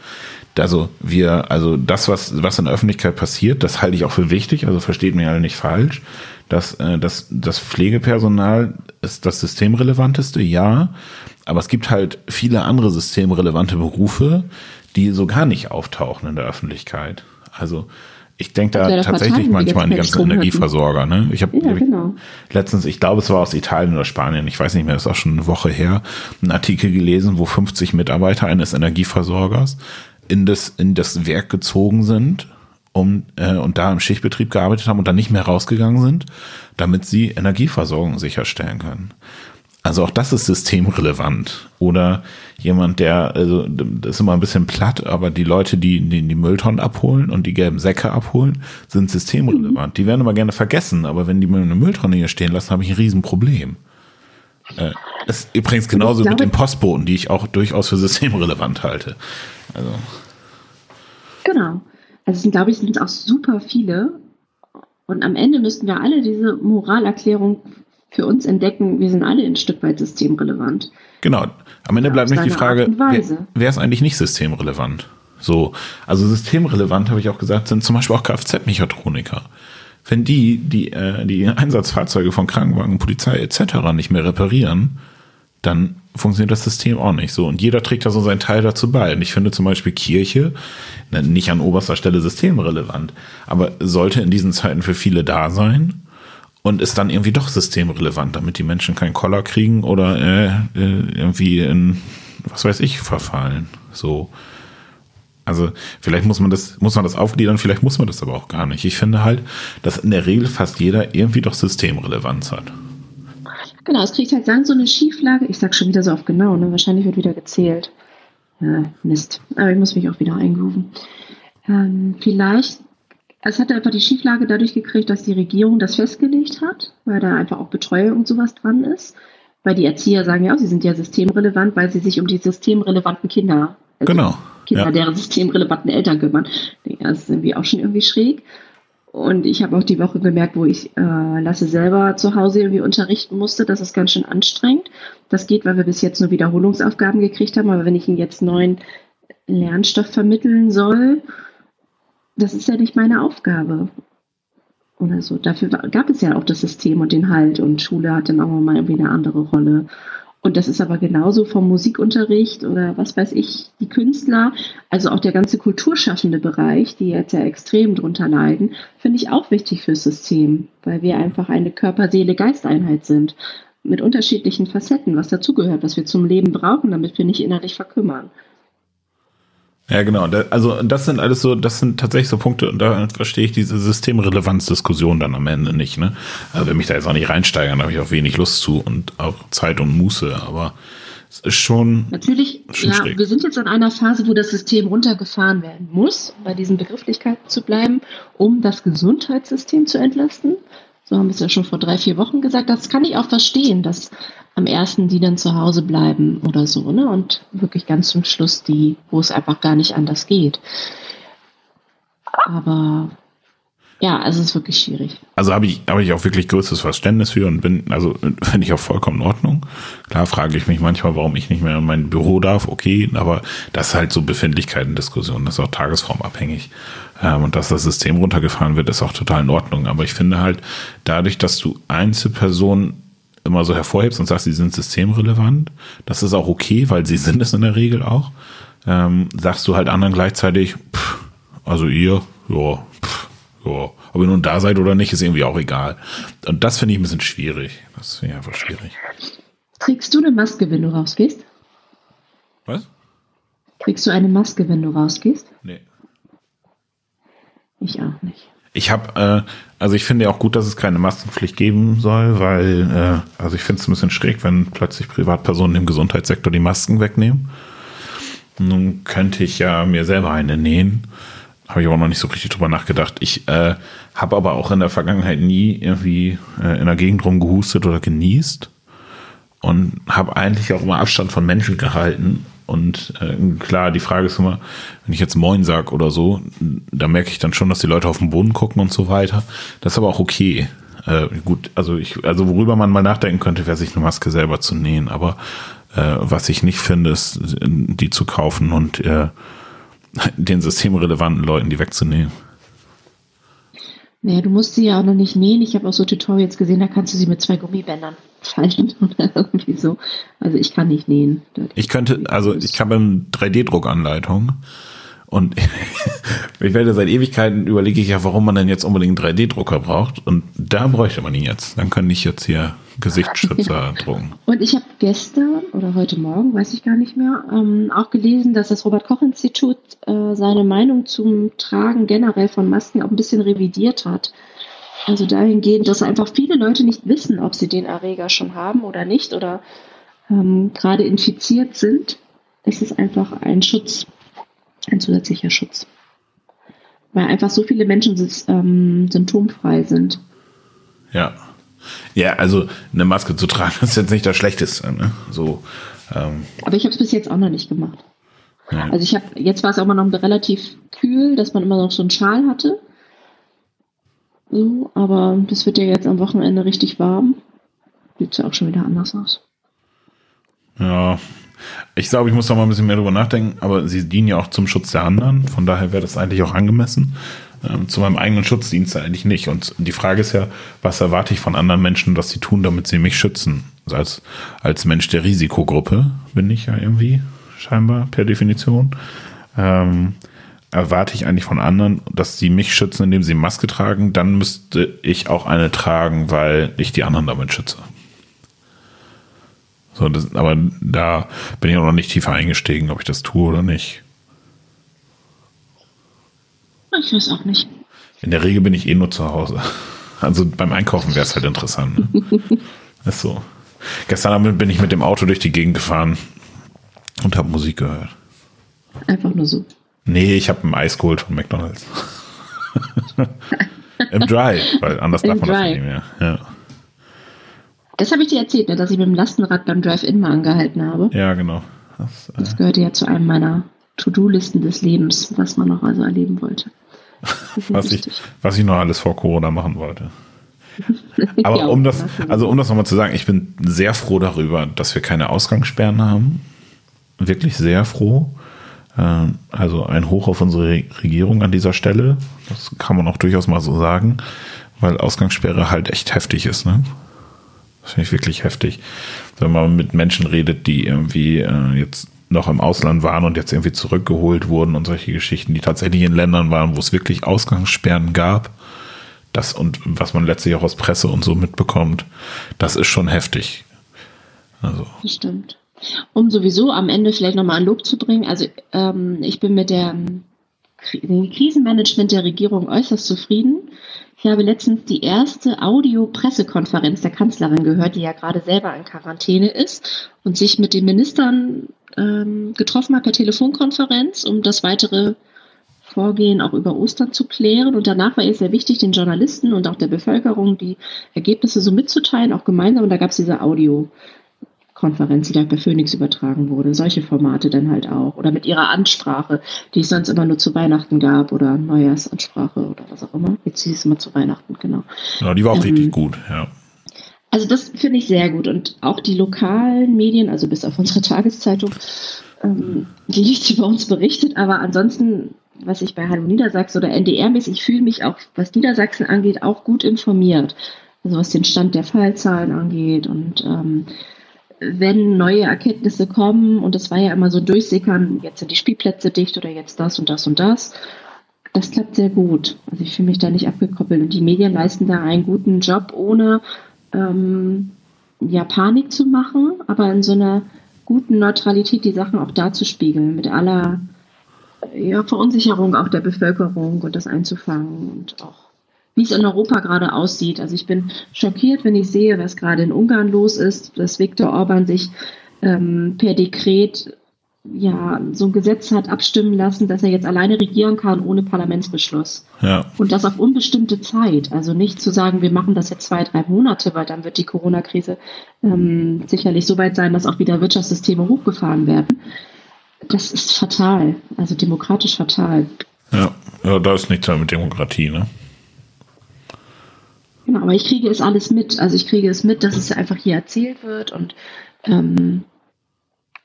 also wir, also das, was, was in der Öffentlichkeit passiert, das halte ich auch für wichtig, also versteht mir ja nicht falsch. dass äh, das, das Pflegepersonal ist das systemrelevanteste, ja. Aber es gibt halt viele andere systemrelevante Berufe, die so gar nicht auftauchen in der Öffentlichkeit. Also ich denke da tatsächlich manchmal an die ganzen Energieversorger. Ne? Ich habe ja, genau. letztens, ich glaube, es war aus Italien oder Spanien, ich weiß nicht mehr, das ist auch schon eine Woche her, einen Artikel gelesen, wo 50 Mitarbeiter eines Energieversorgers in das, in das Werk gezogen sind um, äh, und da im Schichtbetrieb gearbeitet haben und dann nicht mehr rausgegangen sind, damit sie Energieversorgung sicherstellen können. Also auch das ist systemrelevant. Oder jemand, der, also das ist immer ein bisschen platt, aber die Leute, die die, die Mülltonnen abholen und die gelben Säcke abholen, sind systemrelevant. Die werden immer gerne vergessen, aber wenn die mir eine Mülltonne hier stehen lassen, habe ich ein Riesenproblem. Äh, ist übrigens genauso glaube, mit den Postboten, die ich auch durchaus für systemrelevant halte. Also. Genau. Also es sind, glaube ich, sind auch super viele. Und am Ende müssten wir alle diese Moralerklärung für uns entdecken, wir sind alle ein Stück weit systemrelevant. Genau. Am Ende bleibt nicht die Frage, wer, wer ist eigentlich nicht systemrelevant? So, also systemrelevant, habe ich auch gesagt, sind zum Beispiel auch Kfz-Mechatroniker. Wenn die, die äh, die Einsatzfahrzeuge von Krankenwagen, Polizei etc. nicht mehr reparieren, dann funktioniert das System auch nicht so. Und jeder trägt da so seinen Teil dazu bei. Und ich finde zum Beispiel Kirche nicht an oberster Stelle systemrelevant, aber sollte in diesen Zeiten für viele da sein und ist dann irgendwie doch systemrelevant, damit die Menschen keinen Koller kriegen oder äh, äh, irgendwie in, was weiß ich, verfallen. So. Also vielleicht muss man das, muss man das aufgliedern, vielleicht muss man das aber auch gar nicht. Ich finde halt, dass in der Regel fast jeder irgendwie doch Systemrelevanz hat. Genau, es kriegt halt dann so eine Schieflage. Ich sag schon wieder so oft genau, ne? Wahrscheinlich wird wieder gezählt. Ja, Mist. Aber ich muss mich auch wieder eingrooven. Ähm, vielleicht, es hat einfach die Schieflage dadurch gekriegt, dass die Regierung das festgelegt hat, weil da einfach auch Betreuung und sowas dran ist. Weil die Erzieher sagen ja, sie sind ja systemrelevant, weil sie sich um die systemrelevanten Kinder, also genau. Kinder ja. deren systemrelevanten Eltern kümmern. Das ist irgendwie auch schon irgendwie schräg. Und ich habe auch die Woche gemerkt, wo ich äh, Lasse selber zu Hause irgendwie unterrichten musste, das ist ganz schön anstrengend. Das geht, weil wir bis jetzt nur Wiederholungsaufgaben gekriegt haben, aber wenn ich ihm jetzt neuen Lernstoff vermitteln soll, das ist ja nicht meine Aufgabe. Oder so. Dafür gab es ja auch das System und den Halt und Schule hat dann auch mal irgendwie eine andere Rolle. Und das ist aber genauso vom Musikunterricht oder was weiß ich, die Künstler, also auch der ganze kulturschaffende Bereich, die jetzt ja extrem drunter leiden, finde ich auch wichtig fürs System, weil wir einfach eine Körper-Seele-Geisteinheit sind mit unterschiedlichen Facetten, was dazugehört, was wir zum Leben brauchen, damit wir nicht innerlich verkümmern. Ja, genau. Also das sind alles so, das sind tatsächlich so Punkte, und da verstehe ich diese Systemrelevanzdiskussion dann am Ende nicht. Ne? Also wenn mich da jetzt auch nicht reinsteigern, habe ich auch wenig Lust zu und auch Zeit und Muße, aber es ist schon. Natürlich, schon ja, schräg. wir sind jetzt in einer Phase, wo das System runtergefahren werden muss, bei diesen Begrifflichkeiten zu bleiben, um das Gesundheitssystem zu entlasten. So haben wir es ja schon vor drei, vier Wochen gesagt. Das kann ich auch verstehen, dass am ersten die dann zu Hause bleiben oder so, ne? Und wirklich ganz zum Schluss die, wo es einfach gar nicht anders geht. Aber ja, es ist wirklich schwierig. Also habe ich, habe ich auch wirklich größtes Verständnis für und bin, also finde ich auch vollkommen in Ordnung. Klar frage ich mich manchmal, warum ich nicht mehr in mein Büro darf, okay, aber das ist halt so Befindlichkeiten-Diskussion, das ist auch tagesformabhängig. Ähm, und dass das System runtergefahren wird, ist auch total in Ordnung. Aber ich finde halt, dadurch, dass du Einzelpersonen immer so hervorhebst und sagst, sie sind systemrelevant, das ist auch okay, weil sie sind es in der Regel auch, ähm, sagst du halt anderen gleichzeitig, pff, also ihr, ja, pff, ja, ob ihr nun da seid oder nicht, ist irgendwie auch egal. Und das finde ich ein bisschen schwierig. Das finde ich einfach schwierig. Trägst du eine Maske, wenn du rausgehst? Was? Trägst du eine Maske, wenn du rausgehst? Nee. Ich auch nicht. Ich habe, äh, also ich finde ja auch gut, dass es keine Maskenpflicht geben soll, weil, äh, also ich finde es ein bisschen schräg, wenn plötzlich Privatpersonen im Gesundheitssektor die Masken wegnehmen. Nun könnte ich ja mir selber eine nähen. Habe ich aber noch nicht so richtig drüber nachgedacht. Ich äh, habe aber auch in der Vergangenheit nie irgendwie äh, in der Gegend rumgehustet oder genießt und habe eigentlich auch immer Abstand von Menschen gehalten und äh, klar, die Frage ist immer, wenn ich jetzt Moin sag oder so, da merke ich dann schon, dass die Leute auf den Boden gucken und so weiter. Das ist aber auch okay. Äh, gut, also ich, also worüber man mal nachdenken könnte, wäre sich eine Maske selber zu nähen. Aber äh, was ich nicht finde, ist, die zu kaufen und äh, den systemrelevanten Leuten die wegzunehmen. Naja, du musst sie ja auch noch nicht nähen. Ich habe auch so Tutorials gesehen, da kannst du sie mit zwei Gummibändern falten oder irgendwie so. Also ich kann nicht nähen. Ich könnte, also ich habe eine 3D-Druckanleitung und ich werde seit Ewigkeiten überlege ich ja, warum man denn jetzt unbedingt einen 3D-Drucker braucht. Und da bräuchte man ihn jetzt. Dann kann ich jetzt hier Gesichtsschützer drucken. Und ich habe gestern oder heute Morgen, weiß ich gar nicht mehr, ähm, auch gelesen, dass das Robert-Koch-Institut äh, seine Meinung zum Tragen generell von Masken auch ein bisschen revidiert hat. Also dahingehend, dass einfach viele Leute nicht wissen, ob sie den Erreger schon haben oder nicht oder ähm, gerade infiziert sind. Es ist einfach ein Schutz ein zusätzlicher Schutz. Weil einfach so viele Menschen ähm, symptomfrei sind. Ja. Ja, also eine Maske zu tragen ist jetzt nicht das Schlechteste. Ne? So, ähm. Aber ich habe es bis jetzt auch noch nicht gemacht. Ja. Also ich habe, jetzt war es auch immer noch relativ kühl, dass man immer noch so einen Schal hatte. So, aber das wird ja jetzt am Wochenende richtig warm. Sieht ja auch schon wieder anders aus. Ja, ich glaube, ich muss da mal ein bisschen mehr drüber nachdenken, aber sie dienen ja auch zum Schutz der anderen, von daher wäre das eigentlich auch angemessen. Ähm, zu meinem eigenen Schutz dient es eigentlich nicht. Und die Frage ist ja, was erwarte ich von anderen Menschen, was sie tun, damit sie mich schützen? Also als, als Mensch der Risikogruppe bin ich ja irgendwie, scheinbar, per Definition. Ähm, erwarte ich eigentlich von anderen, dass sie mich schützen, indem sie Maske tragen, dann müsste ich auch eine tragen, weil ich die anderen damit schütze. So, das, aber da bin ich auch noch nicht tiefer eingestiegen, ob ich das tue oder nicht. Ich weiß auch nicht. In der Regel bin ich eh nur zu Hause. Also beim Einkaufen wäre es halt interessant. Ne? ist so. Gestern Abend bin ich mit dem Auto durch die Gegend gefahren und habe Musik gehört. Einfach nur so. Nee, ich habe ein Eis geholt von McDonalds. Im Drive, weil anders Im darf man Drive. das nicht mehr. Ja. Das habe ich dir erzählt, ne, dass ich mit dem Lastenrad beim Drive-In mal angehalten habe. Ja, genau. Das, äh das gehörte ja zu einem meiner To-Do-Listen des Lebens, was man noch also erleben wollte. Was ich, was ich noch alles vor Corona machen wollte. Aber ja, um das, also um das nochmal zu sagen, ich bin sehr froh darüber, dass wir keine Ausgangssperren haben. Wirklich sehr froh. Ähm, also ein Hoch auf unsere Regierung an dieser Stelle. Das kann man auch durchaus mal so sagen, weil Ausgangssperre halt echt heftig ist. Ne? Das finde ich wirklich heftig. Wenn man mit Menschen redet, die irgendwie äh, jetzt noch im Ausland waren und jetzt irgendwie zurückgeholt wurden und solche Geschichten, die tatsächlich in Ländern waren, wo es wirklich Ausgangssperren gab. Das und was man letztlich auch aus Presse und so mitbekommt, das ist schon heftig. Also. Das stimmt. Um sowieso am Ende vielleicht nochmal ein Lob zu bringen, also ähm, ich bin mit dem Krisenmanagement der Regierung äußerst zufrieden. Ich habe letztens die erste Audio-Pressekonferenz der Kanzlerin gehört, die ja gerade selber in Quarantäne ist und sich mit den Ministern ähm, getroffen hat per Telefonkonferenz, um das weitere Vorgehen auch über Ostern zu klären. Und danach war es sehr wichtig, den Journalisten und auch der Bevölkerung die Ergebnisse so mitzuteilen, auch gemeinsam. Und da gab es diese Audio. Konferenz, die da bei Phoenix übertragen wurde. Solche Formate dann halt auch. Oder mit ihrer Ansprache, die es sonst immer nur zu Weihnachten gab oder Neujahrsansprache oder was auch immer. Jetzt hieß es immer zu Weihnachten, genau. Ja, die war auch ähm, richtig gut, ja. Also das finde ich sehr gut. Und auch die lokalen Medien, also bis auf unsere Tageszeitung, ähm, die nichts über uns berichtet, aber ansonsten, was ich bei Hallo Niedersachsen oder NDR-mäßig, fühle mich auch, was Niedersachsen angeht, auch gut informiert. Also was den Stand der Fallzahlen angeht und ähm, wenn neue Erkenntnisse kommen, und das war ja immer so durchsickern, jetzt sind die Spielplätze dicht oder jetzt das und das und das, das klappt sehr gut. Also ich fühle mich da nicht abgekoppelt. Und die Medien leisten da einen guten Job, ohne ähm, ja, Panik zu machen, aber in so einer guten Neutralität die Sachen auch darzuspiegeln, mit aller ja, Verunsicherung auch der Bevölkerung und das einzufangen und auch wie es in Europa gerade aussieht. Also ich bin schockiert, wenn ich sehe, was gerade in Ungarn los ist, dass Viktor Orban sich ähm, per Dekret ja so ein Gesetz hat abstimmen lassen, dass er jetzt alleine regieren kann ohne Parlamentsbeschluss. Ja. Und das auf unbestimmte Zeit. Also nicht zu sagen, wir machen das jetzt zwei, drei Monate, weil dann wird die Corona-Krise ähm, sicherlich so weit sein, dass auch wieder Wirtschaftssysteme hochgefahren werden. Das ist fatal, also demokratisch fatal. Ja, ja da ist nichts mehr mit Demokratie, ne? Genau, aber ich kriege es alles mit. Also ich kriege es mit, dass es einfach hier erzählt wird und ähm,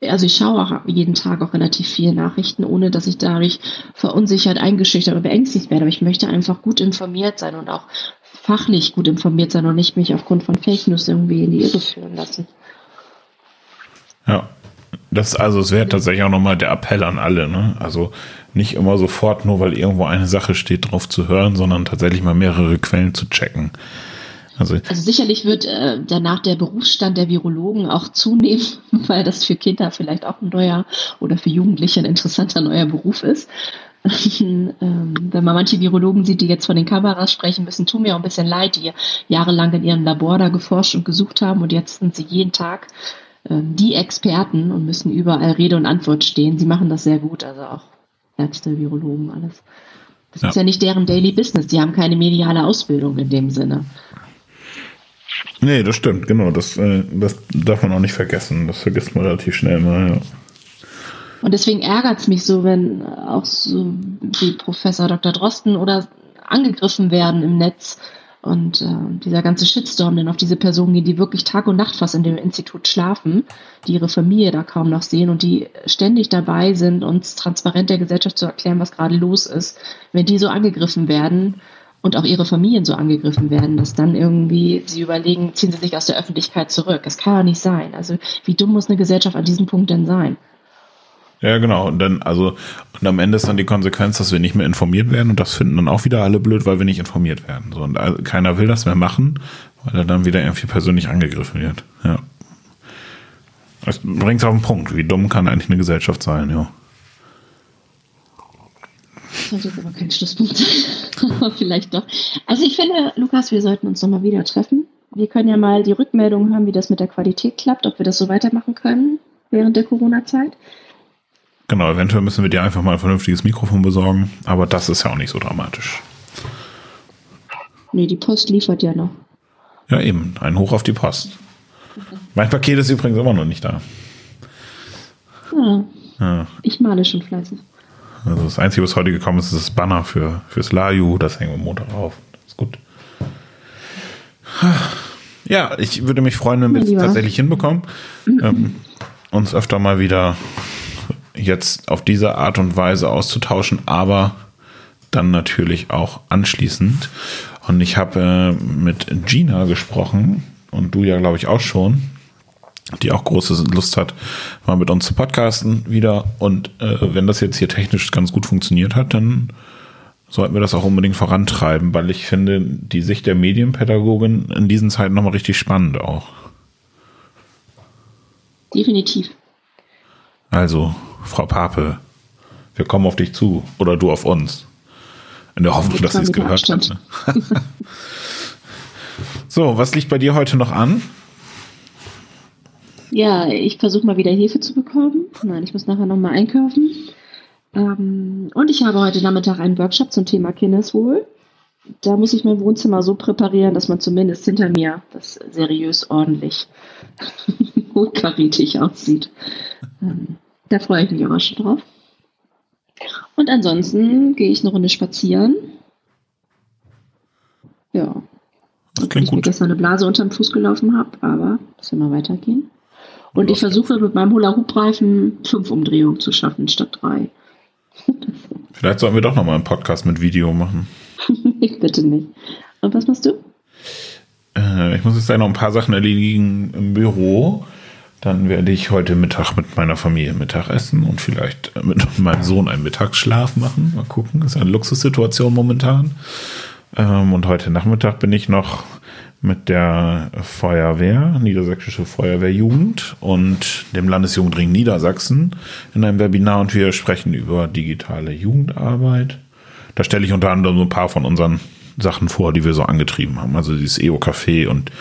also ich schaue auch jeden Tag auch relativ viele Nachrichten, ohne dass ich dadurch verunsichert, eingeschüchtert oder beängstigt werde. Aber ich möchte einfach gut informiert sein und auch fachlich gut informiert sein und nicht mich aufgrund von Fake News irgendwie in die Irre führen lassen. Ja, das also es wäre tatsächlich auch nochmal der Appell an alle, ne? Also nicht immer sofort, nur weil irgendwo eine Sache steht, drauf zu hören, sondern tatsächlich mal mehrere Quellen zu checken. Also, also sicherlich wird äh, danach der Berufsstand der Virologen auch zunehmen, weil das für Kinder vielleicht auch ein neuer oder für Jugendliche ein interessanter neuer Beruf ist. ähm, wenn man manche Virologen sieht, die jetzt von den Kameras sprechen müssen, tun mir auch ein bisschen leid, die jahrelang in ihrem Labor da geforscht und gesucht haben und jetzt sind sie jeden Tag ähm, die Experten und müssen überall Rede und Antwort stehen. Sie machen das sehr gut, also auch Ärzte, Virologen, alles. Das ja. ist ja nicht deren Daily Business. Die haben keine mediale Ausbildung in dem Sinne. Nee, das stimmt, genau. Das, äh, das darf man auch nicht vergessen. Das vergisst man relativ schnell mal, ja. Und deswegen ärgert es mich so, wenn auch so wie Professor Dr. Drosten oder angegriffen werden im Netz und äh, dieser ganze Shitstorm dann auf diese Personen geht, die wirklich Tag und Nacht fast in dem Institut schlafen, die ihre Familie da kaum noch sehen und die ständig dabei sind, uns transparent der Gesellschaft zu erklären, was gerade los ist, wenn die so angegriffen werden und auch ihre Familien so angegriffen werden, dass dann irgendwie sie überlegen, ziehen sie sich aus der Öffentlichkeit zurück. Das kann ja nicht sein. Also wie dumm muss eine Gesellschaft an diesem Punkt denn sein? Ja, genau. Und dann, also, und am Ende ist dann die Konsequenz, dass wir nicht mehr informiert werden und das finden dann auch wieder alle blöd, weil wir nicht informiert werden. So, und also, keiner will das mehr machen, weil er dann wieder irgendwie persönlich angegriffen wird. Ja. Das bringt es auf den Punkt. Wie dumm kann eigentlich eine Gesellschaft sein, ja. Das jetzt aber kein Schlusspunkt vielleicht doch. Also ich finde, Lukas, wir sollten uns nochmal wieder treffen. Wir können ja mal die Rückmeldung hören, wie das mit der Qualität klappt, ob wir das so weitermachen können während der Corona-Zeit. Genau, eventuell müssen wir dir einfach mal ein vernünftiges Mikrofon besorgen, aber das ist ja auch nicht so dramatisch. Nee, die Post liefert ja noch. Ja, eben, ein Hoch auf die Post. Mein Paket ist übrigens immer noch nicht da. Ja. ja. Ich male schon fleißig. Also das Einzige, was heute gekommen ist, ist das Banner für, fürs Laju. Das hängen wir Montag auf. Das ist gut. Ja, ich würde mich freuen, wenn wir es tatsächlich hinbekommen. Ähm, uns öfter mal wieder jetzt auf diese Art und Weise auszutauschen, aber dann natürlich auch anschließend. Und ich habe äh, mit Gina gesprochen und du ja, glaube ich, auch schon, die auch große Lust hat, mal mit uns zu podcasten wieder. Und äh, wenn das jetzt hier technisch ganz gut funktioniert hat, dann sollten wir das auch unbedingt vorantreiben, weil ich finde, die Sicht der Medienpädagogin in diesen Zeiten nochmal richtig spannend auch. Definitiv. Also, Frau Pape, wir kommen auf dich zu oder du auf uns. In der Hoffnung, dass sie es gehört hat. Ne? so, was liegt bei dir heute noch an? Ja, ich versuche mal wieder Hefe zu bekommen. Nein, ich muss nachher nochmal einkaufen. Ähm, und ich habe heute Nachmittag einen Workshop zum Thema Kindeswohl. Da muss ich mein Wohnzimmer so präparieren, dass man zumindest hinter mir das seriös ordentlich hochkarätig aussieht. Ähm, da freue ich mich aber schon drauf. Und ansonsten gehe ich eine Runde spazieren. Ja. Das klingt ich gut. mir gestern eine Blase unterm Fuß gelaufen habe, aber das will mal weitergehen. Und ich versuche mit meinem Hula-Hoop-Reifen fünf Umdrehungen zu schaffen statt drei. Vielleicht sollten wir doch nochmal einen Podcast mit Video machen. ich bitte nicht. Und was machst du? Äh, ich muss jetzt noch ein paar Sachen erledigen im Büro. Dann werde ich heute Mittag mit meiner Familie Mittag essen und vielleicht mit meinem Sohn einen Mittagsschlaf machen. Mal gucken. Ist eine Luxussituation momentan. Ähm, und heute Nachmittag bin ich noch mit der Feuerwehr, Niedersächsische Feuerwehrjugend und dem Landesjugendring Niedersachsen in einem Webinar und wir sprechen über digitale Jugendarbeit. Da stelle ich unter anderem so ein paar von unseren Sachen vor, die wir so angetrieben haben. Also dieses EO-Café und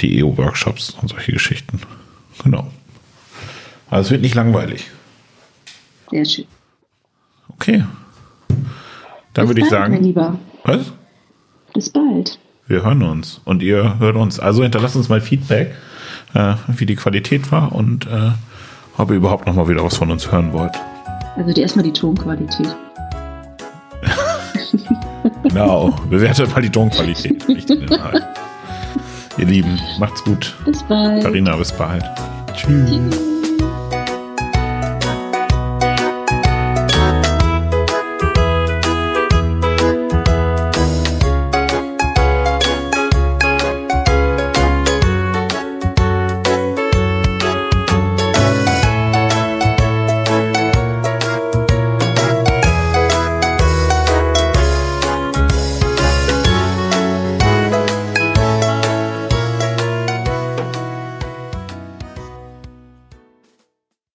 die EO-Workshops und solche Geschichten. Genau. Also es wird nicht langweilig. Sehr schön. Okay. Dann würde ich sagen. Mein Lieber. Was? Bis bald. Wir hören uns und ihr hört uns. Also hinterlasst uns mal Feedback, äh, wie die Qualität war und äh, ob ihr überhaupt noch mal wieder was von uns hören wollt. Also die, erstmal die Tonqualität. genau. Bewertet mal die Tonqualität, nicht den Inhalt. Ihr Lieben, macht's gut. Bis bald. Carina, bis bald. Tschüss. Tschüss.